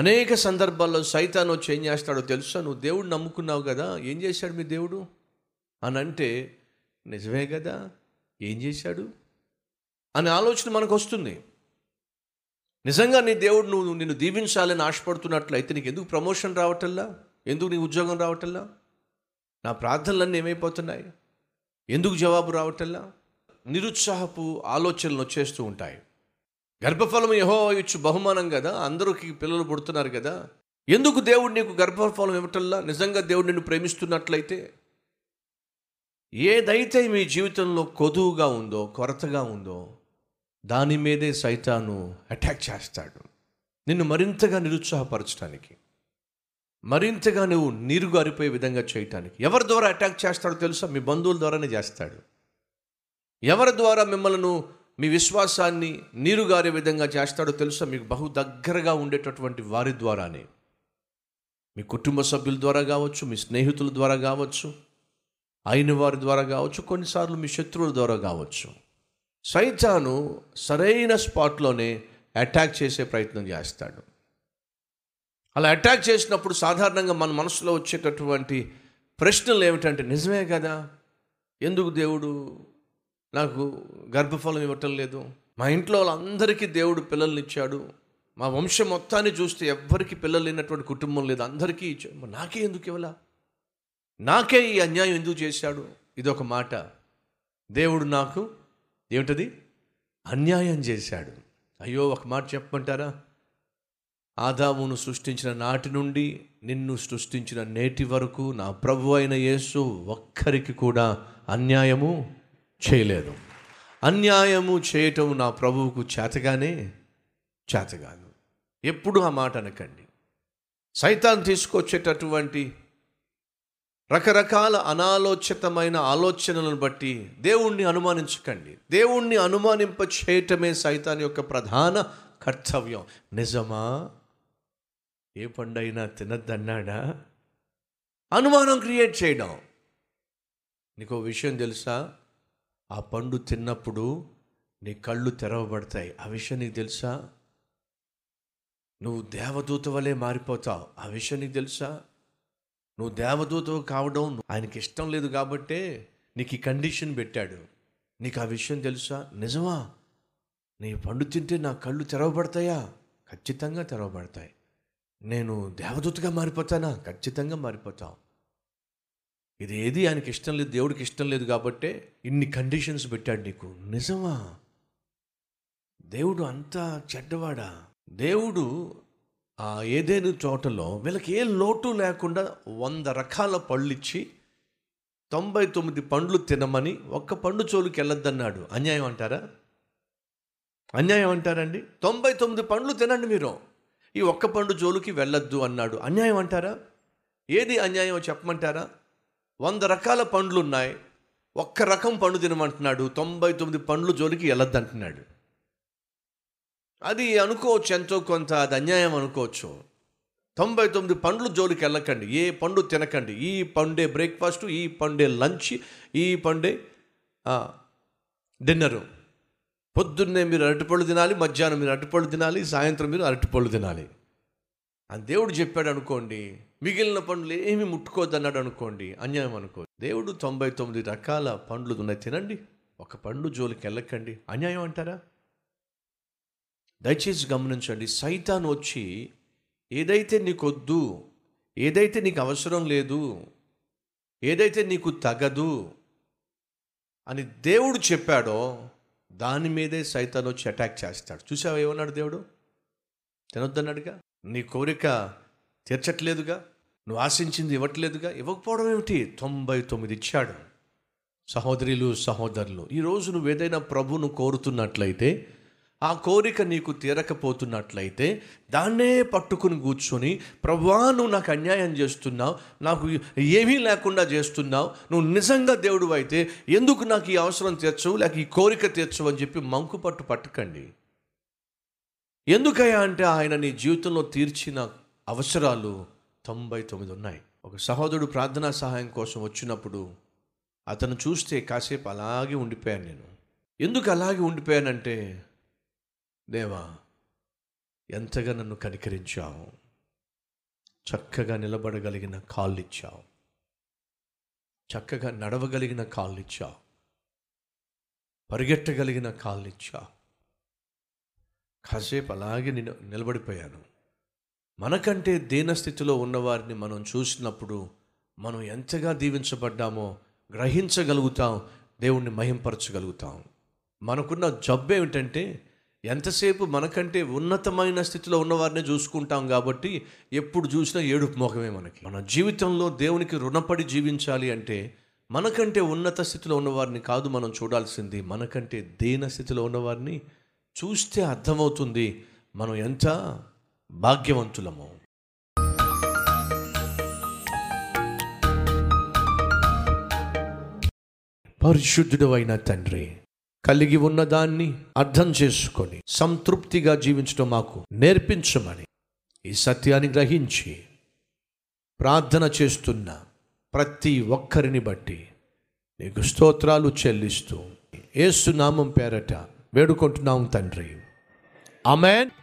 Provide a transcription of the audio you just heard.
అనేక సందర్భాల్లో సైతాన్ వచ్చి ఏం చేస్తాడో తెలుసా? నువ్వు దేవుడు నమ్ముకున్నావు కదా ఏం చేశాడు మీ దేవుడు? అని అంటే నిజమే కదా ఏం చేశాడు? అనే ఆలోచన మనకు వస్తుంది నిజంగా నీ దేవుడు నువ్వు నిన్ను దీవించాలని ఆశపడుతున్నట్లయితే నీకు ఎందుకు ప్రమోషన్ రావటల్లా ఎందుకు నీ ఉద్యోగం రావటల్లా నా ప్రార్థనలన్నీ ఏమైపోతున్నాయి? ఎందుకు జవాబు రావటల్లా నిరుత్సాహపు ఆలోచనలు వచ్చేస్తూ ఉంటాయి. గర్భఫలం యహో ఇచ్చు బహుమానం కదా అందరికి పిల్లలు పుడుతున్నారు కదా ఎందుకు దేవుడు నీకు గర్భఫలం ఇవ్వటల్లా నిజంగా దేవుడు నిన్ను ప్రేమిస్తున్నట్లయితే? ఏదైతే మీ జీవితంలో కొదువుగా ఉందో కొరతగా ఉందో దాని మీదే సైతాను అటాక్ చేస్తాడు. నిన్ను మరింతగా నిరుత్సాహపరచడానికి మరింతగా నువ్వు నీరు గారిపోయే విధంగా చేయటానికి. ఎవరి ద్వారా అటాక్ చేస్తాడో తెలుసా? మీ బంధువుల ద్వారానే చేస్తాడు. ఎవరి ద్వారా మిమ్మల్ని మీ విశ్వాసాన్ని నీరు గారే విధంగా చేస్తాడో తెలుసా? మీకు బహు దగ్గరగా ఉండేటటువంటి వారి ద్వారానే. మీ కుటుంబ సభ్యుల ద్వారా కావచ్చు మీ స్నేహితుల ద్వారా కావచ్చు అయిన వారి ద్వారా కావచ్చు కొన్నిసార్లు మీ శత్రువుల ద్వారా కావచ్చు. సైతాను సరైన స్పాట్లోనే అటాక్ చేసే ప్రయత్నం చేస్తాడు. అలా అటాక్ చేసినప్పుడు సాధారణంగా మన మనసులో వచ్చేటటువంటి ప్రశ్నలు ఏమిటంటే నిజమే కదా? ఎందుకు దేవుడు నాకు గర్భఫలం ఇవ్వటం లేదు. మా ఇంట్లో వాళ్ళందరికీ దేవుడు పిల్లల్ని ఇచ్చాడు మా వంశం మొత్తాన్ని చూస్తే ఎవ్వరికి పిల్లలు లేనటువంటి కుటుంబం లేదు. అందరికీ ఇచ్చాడు. నాకే ఎందుకు ఇవ్వలా? నాకే ఈ అన్యాయం ఎందుకు చేశాడు? ఇది ఒక మాట. దేవుడు నాకు ఏమిటది? అన్యాయం చేశాడు. అయ్యో ఒక మాట చెప్పమంటారా? ఆదామును సృష్టించిన నాటి నుండి నిన్ను సృష్టించిన నేటి వరకు నా ప్రభు అయిన యేసు ఒక్కరికి కూడా అన్యాయము చేయలేదు. అన్యాయము చేయటం నా ప్రభువుకు చేతగానే చేతగాను. ఎప్పుడు ఆ మాట అనకండి. సైతాన్ తీసుకొచ్చేటటువంటి రకరకాల అనాలోచితమైన ఆలోచనలను బట్టి దేవుణ్ణి అనుమానించకండి. దేవుణ్ణి అనుమానింప చేయటమే సైతాన్ యొక్క ప్రధాన కర్తవ్యం. నిజమా? ఏ పండైనా తినద్దన్నాడా? అనుమానం క్రియేట్ చేయడం. నీకు ఓ విషయం తెలుసా? ఆ పండు తిన్నప్పుడు నీ కళ్ళు తెరవబడతాయి. ఆ విషయం నీకు తెలుసా? నువ్వు దేవదూత వలె మారిపోతావు. ఆ విషయం నీకు తెలుసా? నువ్వు దేవదూత కావడం ఆయనకి ఇష్టం లేదు కాబట్టే నీకు ఈ కండిషన్ పెట్టాడు. నీకు ఆ విషయం తెలుసా? నిజమా? నీ పండు తింటే నా కళ్ళు తెరవబడతాయా? ఖచ్చితంగా తెరవబడతాయి. నేను దేవదూతగా మారిపోతానా? ఖచ్చితంగా మారిపోతావు. ఇది ఏది ఆయనకి ఇష్టం లేదు దేవుడికి ఇష్టం లేదు కాబట్టే ఇన్ని కండిషన్స్ పెట్టాడు నీకు. నిజమా? దేవుడు అంతా చెడ్డవాడా? దేవుడు ఆ ఏదేను తోటలో వీళ్ళకి ఏ లోటు లేకుండా వంద రకాల పళ్ళు ఇచ్చి తొంభై తొమ్మిది పండ్లు తినమని ఒక్క పండు చోలుకి వెళ్ళొద్దన్నాడు. అన్యాయం అంటారా? అన్యాయం అంటారండి? తొంభై తొమ్మిది పండ్లు తినండి మీరు. ఈ ఒక్క పండు జోలుకి వెళ్ళొద్దు అన్నాడు. అన్యాయం అంటారా? ఏది అన్యాయం చెప్పమంటారా? వంద రకాల పండ్లు ఉన్నాయి ఒక్క రకం పండు తినమంటున్నాడు. తొంభై తొమ్మిది పండ్లు జోలికి వెళ్ళొద్దంటున్నాడు. అది అనుకోవచ్చు ఎంతో కొంత అది అన్యాయం అనుకోవచ్చు. తొంభై తొమ్మిది పండ్లు జోలికి వెళ్ళకండి. ఏ పండు తినకండి. ఈ పండే బ్రేక్ఫాస్ట్ ఈ పండే లంచ్ ఈ పండే డిన్నరు. పొద్దున్నే మీరు అరటిపళ్ళు తినాలి మధ్యాహ్నం మీరు అరటిపళ్ళు తినాలి సాయంత్రం మీరు అరటిపళ్ళు తినాలి. అని దేవుడు చెప్పాడు అనుకోండి మిగిలిన పండ్లు ఏమి ముట్టుకోద్దు అన్నాడు అనుకోండి అన్యాయం అనుకో. దేవుడు తొంభై తొమ్మిది రకాల పండ్లు ఉన్నాయి తినండి. ఒక పండు జోలికి వెళ్ళకండి. అన్యాయం అంటారా? దయచేసి గమనించండి సైతాన్ వచ్చి ఏదైతే నీకొద్దు ఏదైతే నీకు అవసరం లేదు ఏదైతే నీకు తగదు అని దేవుడు చెప్పాడో దాని మీదే సైతాన్ వచ్చి అటాక్ చేస్తాడు. చూసావా ఏమన్నాడు దేవుడు? తినొద్దన్నాడుగా? నీ కోరిక తీర్చట్లేదుగా? నువ్వు ఆశించింది ఇవ్వట్లేదుగా? ఇవ్వకపోవడం ఏమిటి? తొంభై తొమ్మిది ఇచ్చాడు. సహోదరులు సహోదరులు ఈరోజు నువ్వు ఏదైనా ప్రభును కోరుతున్నట్లయితే ఆ కోరిక నీకు తీరకపోతున్నట్లయితే దాన్నే పట్టుకుని కూర్చొని ప్రభా నువ్వు నాకు అన్యాయం చేస్తున్నావు నాకు ఏమీ లేకుండా చేస్తున్నావు నువ్వు నిజంగా దేవుడు అయితే ఎందుకు నాకు ఈ అవసరం తీర్చవు లేక ఈ కోరిక తీర్చవు అని చెప్పి మంకు పట్టు పట్టుకండి. ఎందుకయ్యా అంటే ఆయన నీ జీవితంలో తీర్చిన అవసరాలు తొంభై తొమ్మిది ఉన్నాయి. ఒక సహోదరుడు ప్రార్థనా సహాయం కోసం వచ్చినప్పుడు అతను చూస్తే కాసేపు అలాగే ఉండిపోయాను నేను. ఎందుకు అలాగే ఉండిపోయానంటే దేవా ఎంతగా నన్ను కనికరించావు చక్కగా నిలబడగలిగిన కాళ్ళు ఇచ్చావు చక్కగా నడవగలిగిన కాళ్ళు ఇచ్చావు పరిగెట్టగలిగిన కాళ్ళు ఇచ్చావు కాసేపు అలాగే నేను నిలబడిపోయాను. మనకంటే దీనస్థితిలో ఉన్నవారిని మనం చూసినప్పుడు మనం ఎంతగా దీవించబడ్డామో గ్రహించగలుగుతాం దేవుణ్ణి మహింపరచగలుగుతాం. మనకున్న జబ్బు ఏమిటంటే ఎంతసేపు మనకంటే ఉన్నతమైన స్థితిలో ఉన్నవారిని చూసుకుంటాం కాబట్టి ఎప్పుడు చూసినా ఏడుపు ముఖమే మనకి. మన జీవితంలో దేవునికి రుణపడి జీవించాలి అంటే మనకంటే ఉన్నత స్థితిలో ఉన్నవారిని కాదు మనం చూడాల్సింది. మనకంటే దీన స్థితిలో ఉన్నవారిని చూస్తే అర్థమవుతుంది మనం ఎంత భాగ్యవంతులమో. పరిశుద్ధుడు అయిన తండ్రి కలిగి ఉన్న దాన్ని అర్థం చేసుకొని సంతృప్తిగా జీవించడం మాకు నేర్పించమని ఈ సత్యాన్ని గ్రహించి ప్రార్థన చేస్తున్న ప్రతి ఒక్కరిని బట్టి నీకు స్తోత్రాలు చెల్లిస్తూ ఏసునామం పేరట వేడుకుంటున్నాం తండ్రి. అమెన్